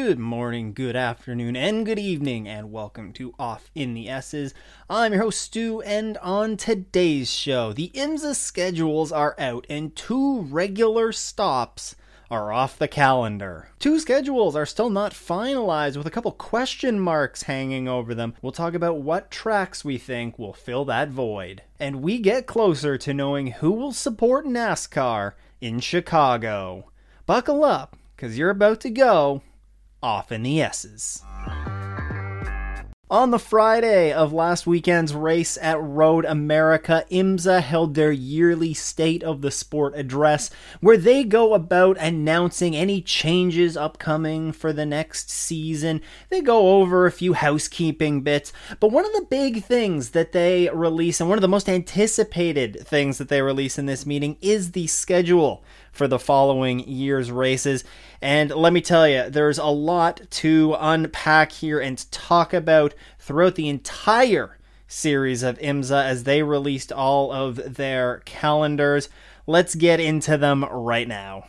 Good morning, good afternoon, and good evening, and welcome to Off in the Esses. I'm your host, Stu, and on today's show, the IMSA schedules are out, and two regular stops are off the calendar. Two schedules are still not finalized with a couple question marks hanging over them. We'll talk about what tracks we think will fill that void. And we get closer to knowing who will support NASCAR in Chicago. Buckle up, because you're about to go off in the Esses. On the Friday of last weekend's race at Road America, IMSA held their yearly State of the Sport address where they go about announcing any changes upcoming for the next season. They go over a few housekeeping bits, but one of the big things that they release and one of the most anticipated things that they release in this meeting is the schedule for the following year's races. And let me tell you, there's a lot to unpack here and talk about throughout the entire series of IMSA as they released all of their calendars. Let's get into them right now.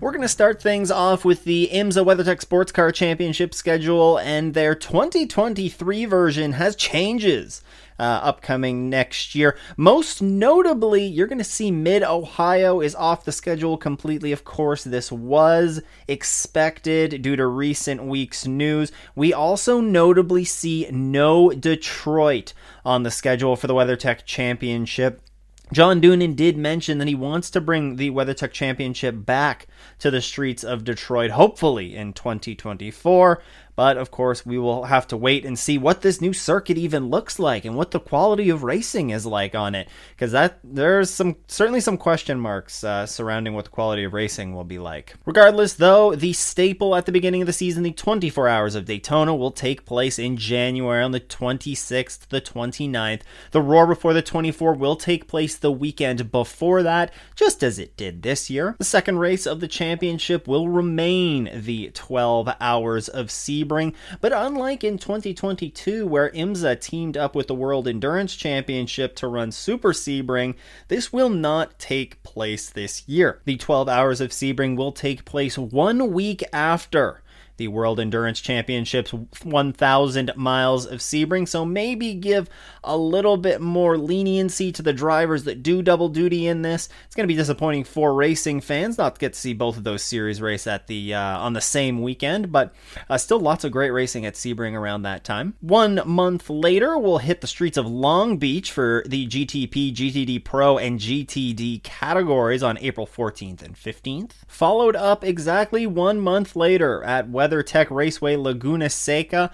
We're going to start things off with the IMSA WeatherTech Sports Car Championship schedule, and their 2023 version has changes uh, upcoming next year. Most notably, you're going to see Mid Ohio is off the schedule completely. Of course, this was expected due to recent weeks' news. We also notably see no Detroit on the schedule for the WeatherTech Championship. John Doonan did mention that he wants to bring the WeatherTech Championship back to the streets of Detroit, hopefully in 2024. But of course, we will have to wait and see what this new circuit even looks like and what the quality of racing is like on it, because that there's some certainly some question marks uh, surrounding what the quality of racing will be like. Regardless, though, the staple at the beginning of the season, the 24 Hours of Daytona, will take place in January on the 26th, the 29th. The Roar before the 24 will take place the weekend before that, just as it did this year. The second race of the championship will remain the 12 Hours of Sebring but unlike in 2022, where IMSA teamed up with the World Endurance Championship to run Super Sebring, this will not take place this year. The 12 Hours of Sebring will take place one week after the World Endurance Championships 1,000 miles of Sebring. So maybe give a little bit more leniency to the drivers that do double duty in this. It's going to be disappointing for racing fans not to get to see both of those series race at the uh, on the same weekend, but uh, still lots of great racing at Sebring around that time. One month later, we'll hit the streets of Long Beach for the GTP, GTD Pro, and GTD categories on April 14th and 15th. Followed up exactly one month later at Weather WeatherTech Raceway Laguna Seca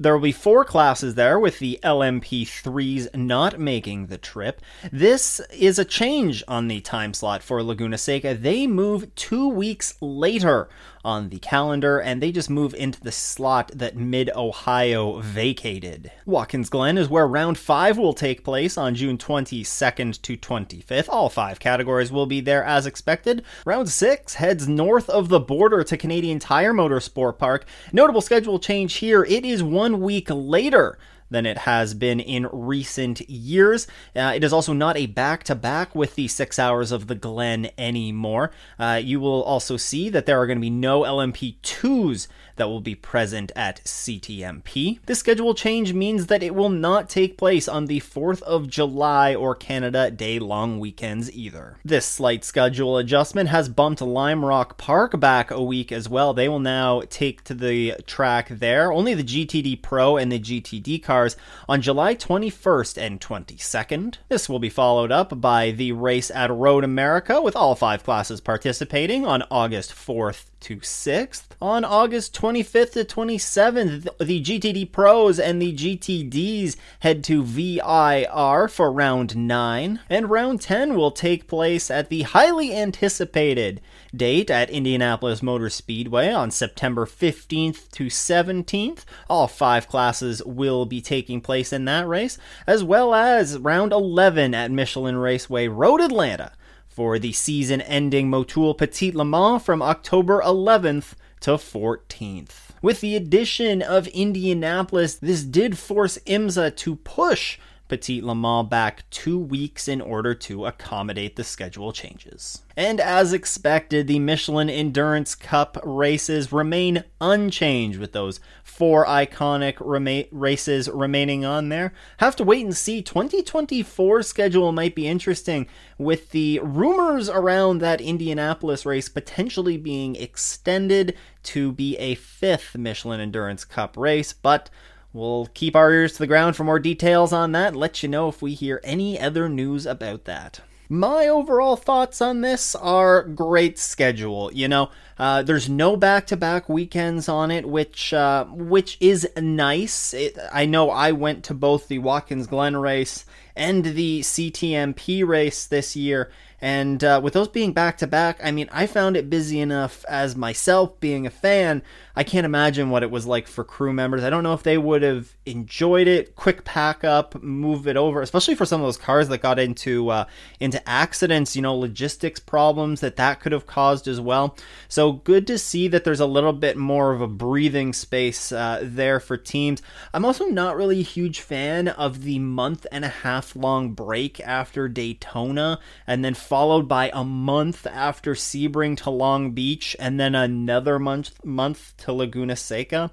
there will be four classes there, with the LMP3s not making the trip. This is a change on the time slot for Laguna Seca. They move two weeks later on the calendar, and they just move into the slot that Mid Ohio vacated. Watkins Glen is where round five will take place on June 22nd to 25th. All five categories will be there as expected. Round six heads north of the border to Canadian Tire Motorsport Park. Notable schedule change here it is one week later than it has been in recent years. Uh, it is also not a back to back with the six hours of the Glen anymore. Uh, you will also see that there are going to be no LMP2s that will be present at CTMP. This schedule change means that it will not take place on the 4th of July or Canada Day long weekends either. This slight schedule adjustment has bumped Lime Rock Park back a week as well. They will now take to the track there only the GTD Pro and the GTD cars on July 21st and 22nd. This will be followed up by the race at Road America with all five classes participating on August 4th to 6th. On August 25th to 27th, the GTD Pros and the GTDs head to VIR for round 9, and round 10 will take place at the highly anticipated date at Indianapolis Motor Speedway on September 15th to 17th. All five classes will be taking place in that race, as well as round 11 at Michelin Raceway Road Atlanta for the season ending Motul Petit Le Mans from October 11th to 14th. With the addition of Indianapolis, this did force IMSA to push Petit Le Mans back two weeks in order to accommodate the schedule changes. And as expected, the Michelin Endurance Cup races remain unchanged with those four iconic rema- races remaining on there. Have to wait and see. 2024 schedule might be interesting with the rumors around that Indianapolis race potentially being extended to be a fifth Michelin Endurance Cup race, but We'll keep our ears to the ground for more details on that, let you know if we hear any other news about that. My overall thoughts on this are great schedule. You know, uh, there's no back-to-back weekends on it, which uh, which is nice. It, I know I went to both the Watkins Glen race and the CTMP race this year, and uh, with those being back to back, I mean, I found it busy enough as myself being a fan. I can't imagine what it was like for crew members. I don't know if they would have enjoyed it. Quick pack up, move it over, especially for some of those cars that got into uh, into accidents. You know, logistics problems that that could have caused as well. So good to see that there's a little bit more of a breathing space uh, there for teams. I'm also not really a huge fan of the month and a half long break after Daytona, and then followed by a month after Sebring to Long Beach, and then another month month to Laguna Seca.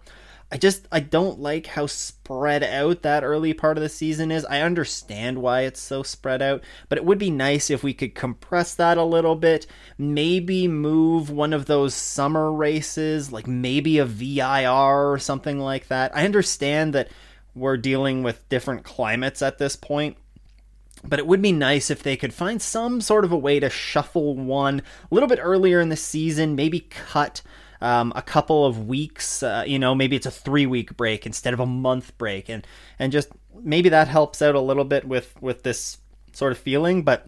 I just I don't like how spread out that early part of the season is. I understand why it's so spread out, but it would be nice if we could compress that a little bit. Maybe move one of those summer races, like maybe a VIR or something like that. I understand that we're dealing with different climates at this point, but it would be nice if they could find some sort of a way to shuffle one a little bit earlier in the season, maybe cut um, a couple of weeks. Uh, you know, maybe it's a three week break instead of a month break, and and just maybe that helps out a little bit with with this sort of feeling. But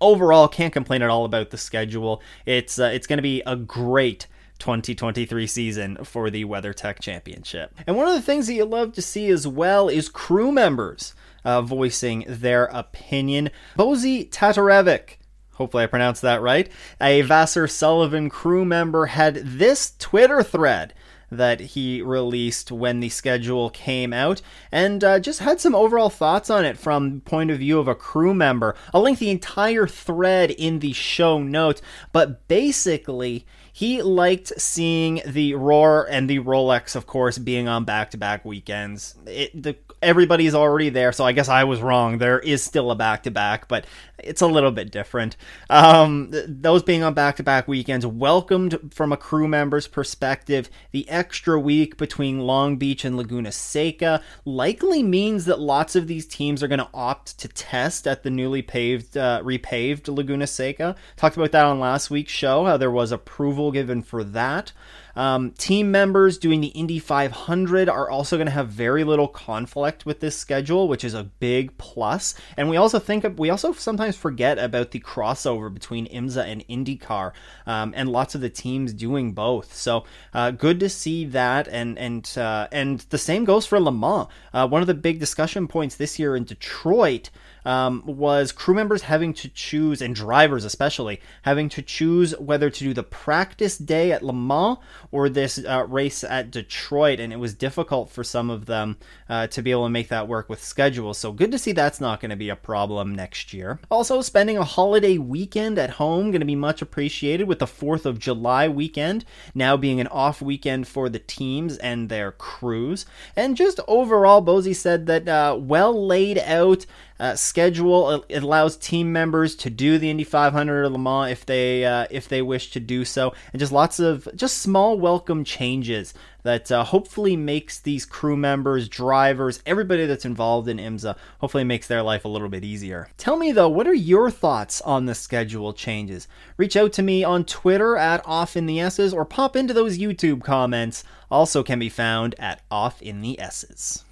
overall, can't complain at all about the schedule. It's uh, it's going to be a great 2023 season for the WeatherTech Championship. And one of the things that you love to see as well is crew members uh, voicing their opinion. Bozi Tatarevic hopefully I pronounced that right, a Vasser Sullivan crew member had this Twitter thread that he released when the schedule came out and uh, just had some overall thoughts on it from point of view of a crew member i'll link the entire thread in the show notes but basically he liked seeing the roar and the rolex of course being on back-to-back weekends it, the everybody's already there, so I guess I was wrong. There is still a back to back, but it's a little bit different. Um, those being on back to back weekends, welcomed from a crew member's perspective, the extra week between Long Beach and Laguna Seca likely means that lots of these teams are going to opt to test at the newly paved, uh, repaved Laguna Seca. Talked about that on last week's show, how there was approval given for that. Um, team members doing the Indy 500 are also going to have very little conflict with this schedule, which is a big plus. And we also think of, we also sometimes forget about the crossover between IMSA and IndyCar, um, and lots of the teams doing both. So uh, good to see that, and and uh, and the same goes for Le Mans. Uh, one of the big discussion points this year in Detroit um, was crew members having to choose, and drivers especially, having to choose whether to do the practice day at Le Mans or this uh, race at Detroit. And it was difficult for some of them uh, to be able to make that work with schedules. So good to see that's not going to be a problem next year. Also, spending a holiday weekend at home going to be much appreciated with the 4th of July weekend now being an off weekend for the teams and their crews. And just overall, Bozi said that uh, well laid out uh, schedule. It allows team members to do the Indy 500 or Le Mans if they uh, if they wish to do so, and just lots of just small welcome changes that uh, hopefully makes these crew members, drivers, everybody that's involved in IMSA, hopefully makes their life a little bit easier. Tell me though, what are your thoughts on the schedule changes? Reach out to me on Twitter at Off in the Esses or pop into those YouTube comments. Also can be found at Off in the Esses.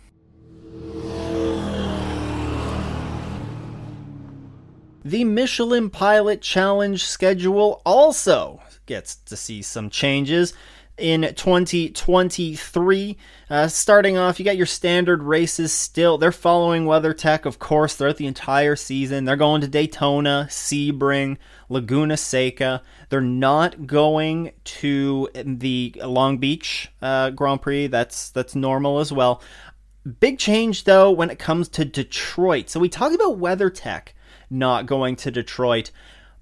The Michelin Pilot Challenge schedule also gets to see some changes in 2023. Uh, starting off, you got your standard races still. They're following WeatherTech, of course, throughout the entire season. They're going to Daytona, Sebring, Laguna Seca. They're not going to the Long Beach uh, Grand Prix. That's that's normal as well. Big change though when it comes to Detroit. So we talked about WeatherTech not going to Detroit.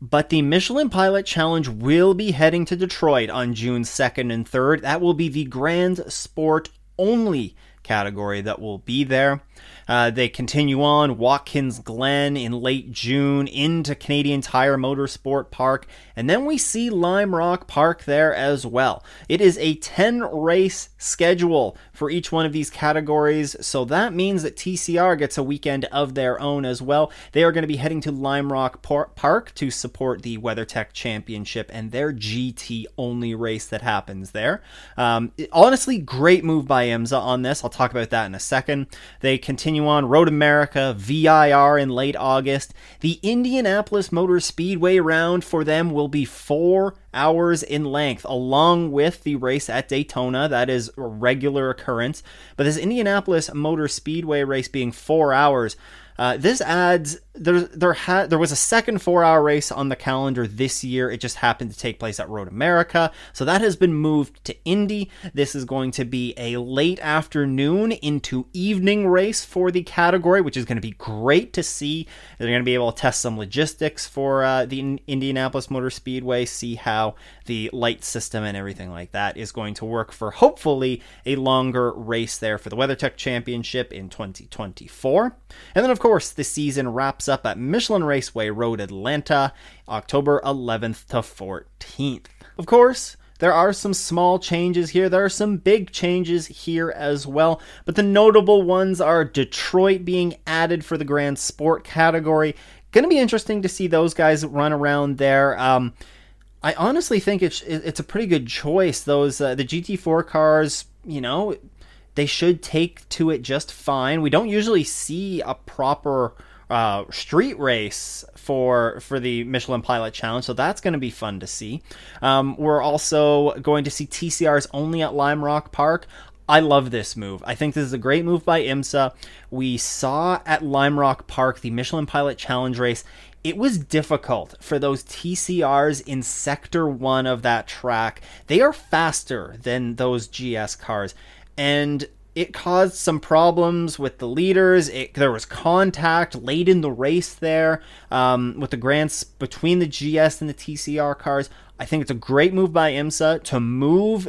But the Michelin Pilot Challenge will be heading to Detroit on June 2nd and 3rd. That will be the Grand Sport only category that will be there. Uh, they continue on Watkins Glen in late June into Canadian Tire Motorsport Park, and then we see Lime Rock Park there as well. It is a 10 race schedule for each one of these categories, so that means that TCR gets a weekend of their own as well. They are going to be heading to Lime Rock Park to support the WeatherTech Championship and their GT only race that happens there. Um, honestly, great move by IMSA on this. I'll talk about that in a second. They continue on Road America, VIR in late August. The Indianapolis Motor Speedway round for them will be four hours in length, along with the race at Daytona. That is a regular occurrence. But this Indianapolis Motor Speedway race being four hours, uh, this adds there there had there was a second four hour race on the calendar this year. It just happened to take place at Road America, so that has been moved to Indy. This is going to be a late afternoon into evening race for the category, which is going to be great to see. They're going to be able to test some logistics for uh, the Indianapolis Motor Speedway, see how the light system and everything like that is going to work for hopefully a longer race there for the WeatherTech Championship in 2024. And then, of course, the season wraps up at Michelin Raceway Road Atlanta, October 11th to 14th. Of course, there are some small changes here. There are some big changes here as well. But the notable ones are Detroit being added for the Grand Sport category. Going to be interesting to see those guys run around there. Um, I honestly think it's it's a pretty good choice. Those uh, the GT4 cars, you know, they should take to it just fine. We don't usually see a proper uh, street race for for the Michelin Pilot Challenge, so that's going to be fun to see. Um, we're also going to see TCRs only at Lime Rock Park. I love this move. I think this is a great move by IMSA. We saw at Lime Rock Park the Michelin Pilot Challenge race. It was difficult for those TCRs in Sector 1 of that track. They are faster than those GS cars and it caused some problems with the leaders. It, there was contact late in the race there um, with the grants between the GS and the TCR cars. I think it's a great move by IMSA to move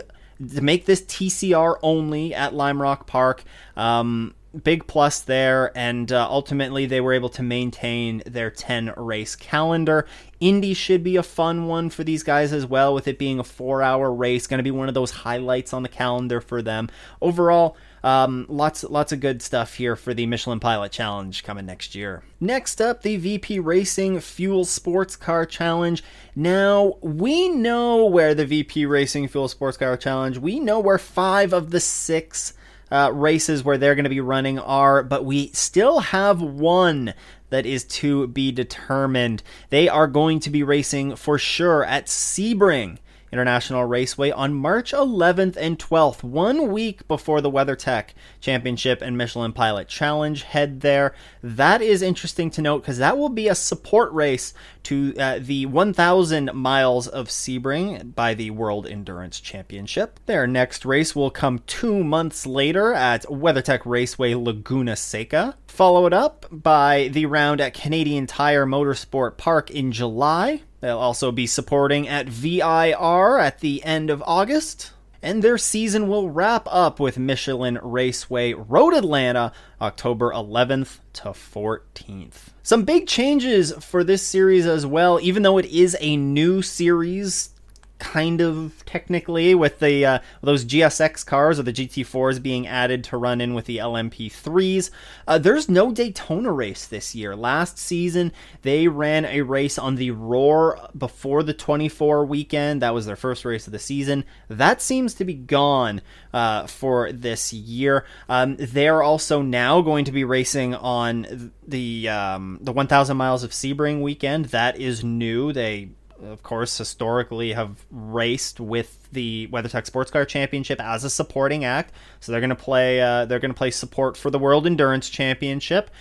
to make this TCR only at Lime Rock Park. Um, big plus there, and uh, ultimately they were able to maintain their 10 race calendar. Indy should be a fun one for these guys as well, with it being a four hour race. Going to be one of those highlights on the calendar for them. Overall, um, lots lots of good stuff here for the Michelin Pilot Challenge coming next year. Next up, the VP Racing Fuel Sports Car Challenge. Now we know where the VP Racing Fuel Sports Car Challenge. We know where five of the six uh, races where they're going to be running are, but we still have one that is to be determined. They are going to be racing for sure at Sebring International Raceway on March 11th and 12th, one week before the WeatherTech Championship and Michelin Pilot Challenge head there. That is interesting to note because that will be a support race to uh, the 1,000 miles of Sebring by the World Endurance Championship. Their next race will come two months later at WeatherTech Raceway Laguna Seca. Followed up by the round at Canadian Tire Motorsport Park in July. They'll also be supporting at VIR at the end of August. And their season will wrap up with Michelin Raceway Road Atlanta October 11th to 14th. Some big changes for this series as well, even though it is a new series kind of technically with the uh, those GSX cars or the GT4s being added to run in with the LMP3s. Uh, there's no Daytona race this year. Last season they ran a race on the Roar before the 24 weekend. That was their first race of the season. That seems to be gone uh, for this year. Um, they're also now going to be racing on the um, the 1,000 miles of Sebring weekend. That is new. They of course, historically have raced with the WeatherTech Sports Car Championship as a supporting act. So they're going to play. Uh, they're going to play support for the World Endurance Championship.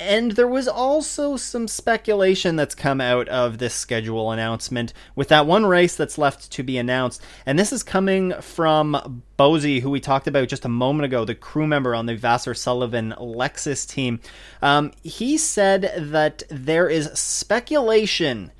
And there was also some speculation that's come out of this schedule announcement with that one race that's left to be announced. And this is coming from Bozi, who we talked about just a moment ago, the crew member on the Vasser Sullivan Lexus team. Um, he said that there is speculation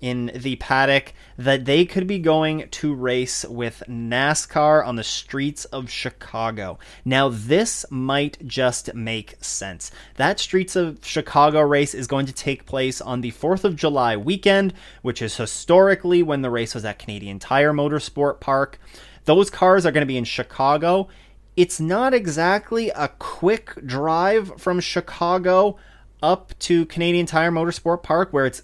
in the paddock that they could be going to race with NASCAR on the streets of Chicago. Now, this might just make sense. That Streets of Chicago race is going to take place on the 4th of July weekend, which is historically when the race was at Canadian Tire Motorsport Park. Those cars are going to be in Chicago. It's not exactly a quick drive from Chicago up to Canadian Tire Motorsport Park, where it's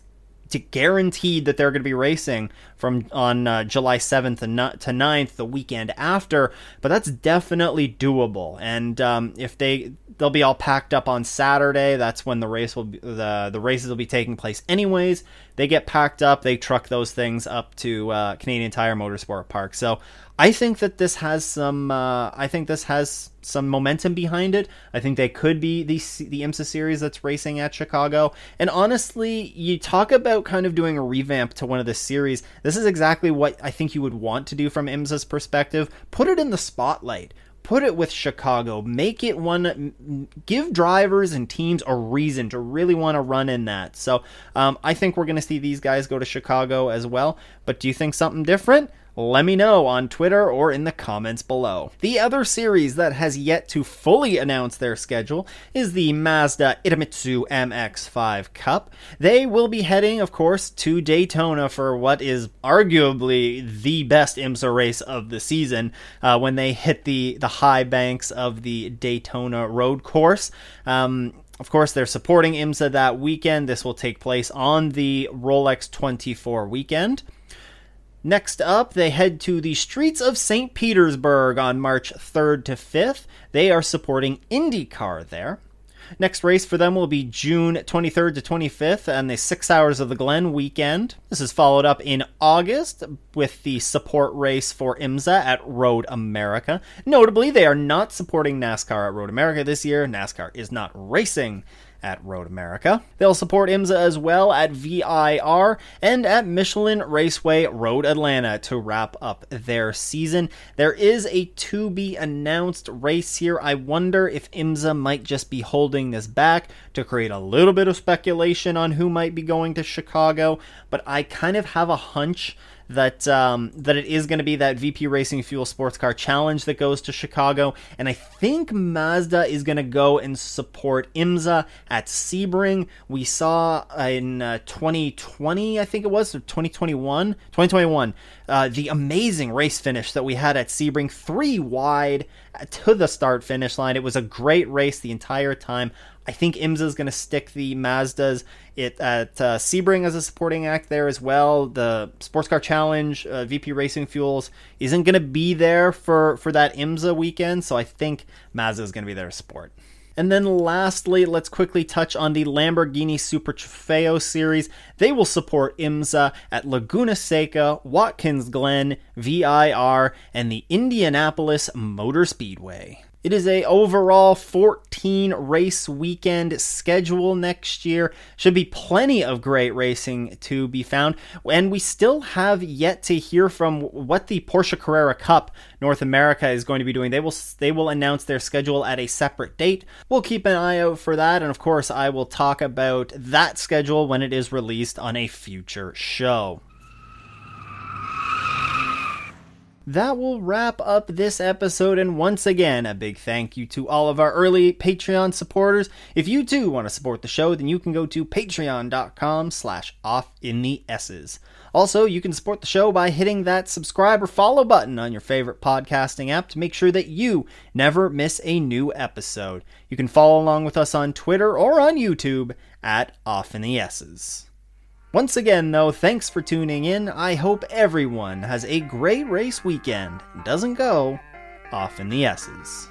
to guarantee that they're going to be racing from on uh, July 7th to 9th, the weekend after. But that's definitely doable. And um, if they they'll be all packed up on Saturday, that's when the race will be, the the races will be taking place. Anyways, they get packed up. They truck those things up to uh, Canadian Tire Motorsport Park. So I think that this has some. Uh, I think this has some momentum behind it. I think they could be the the IMSA series that's racing at Chicago. And honestly, you talk about kind of doing a revamp to one of the series. This is exactly what I think you would want to do from IMSA's perspective. Put it in the spotlight. Put it with Chicago. Make it one. Give drivers and teams a reason to really want to run in that. So um, I think we're going to see these guys go to Chicago as well. But do you think something different? Let me know on Twitter or in the comments below. The other series that has yet to fully announce their schedule is the Mazda Idemitsu MX5 Cup. They will be heading, of course, to Daytona for what is arguably the best IMSA race of the season uh, when they hit the, the high banks of the Daytona road course. Um, of course, they're supporting IMSA that weekend. This will take place on the Rolex 24 weekend. Next up, they head to the streets of St. Petersburg on March 3rd to 5th. They are supporting IndyCar there. Next race for them will be June 23rd to 25th and the Six Hours of the Glen weekend. This is followed up in August with the support race for IMSA at Road America. Notably, they are not supporting NASCAR at Road America this year. NASCAR is not racing at Road America. They'll support IMSA as well at VIR and at Michelin Raceway Road Atlanta to wrap up their season. There is a to be announced race here. I wonder if IMSA might just be holding this back to create a little bit of speculation on who might be going to Chicago, but I kind of have a hunch that um, that it is going to be that VP Racing Fuel Sports Car Challenge that goes to Chicago, and I think Mazda is going to go and support IMSA at Sebring. We saw in uh, 2020, I think it was, or 2021, 2021, uh, the amazing race finish that we had at Sebring, three wide to the start finish line. It was a great race the entire time. I think IMSA is going to stick the Mazdas it at uh, Sebring as a supporting act there as well. The Sports Car Challenge, uh, VP Racing Fuels isn't going to be there for for that IMSA weekend, so I think Mazda is going to be there to support. And then lastly, let's quickly touch on the Lamborghini Super Trofeo series. They will support IMSA at Laguna Seca, Watkins Glen, VIR, and the Indianapolis Motor Speedway. It is a overall 14 race weekend schedule next year. Should be plenty of great racing to be found. And we still have yet to hear from what the Porsche Carrera Cup North America is going to be doing. They will they will announce their schedule at a separate date. We'll keep an eye out for that and of course I will talk about that schedule when it is released on a future show. That will wrap up this episode. And once again, a big thank you to all of our early Patreon supporters. If you too want to support the show, then you can go to patreon.com slash off in the Esses. Also, you can support the show by hitting that subscribe or follow button on your favorite podcasting app to make sure that you never miss a new episode. You can follow along with us on Twitter or on YouTube at Off in the Esses. Once again, though, thanks for tuning in. I hope everyone has a great race weekend and doesn't go off in the Esses.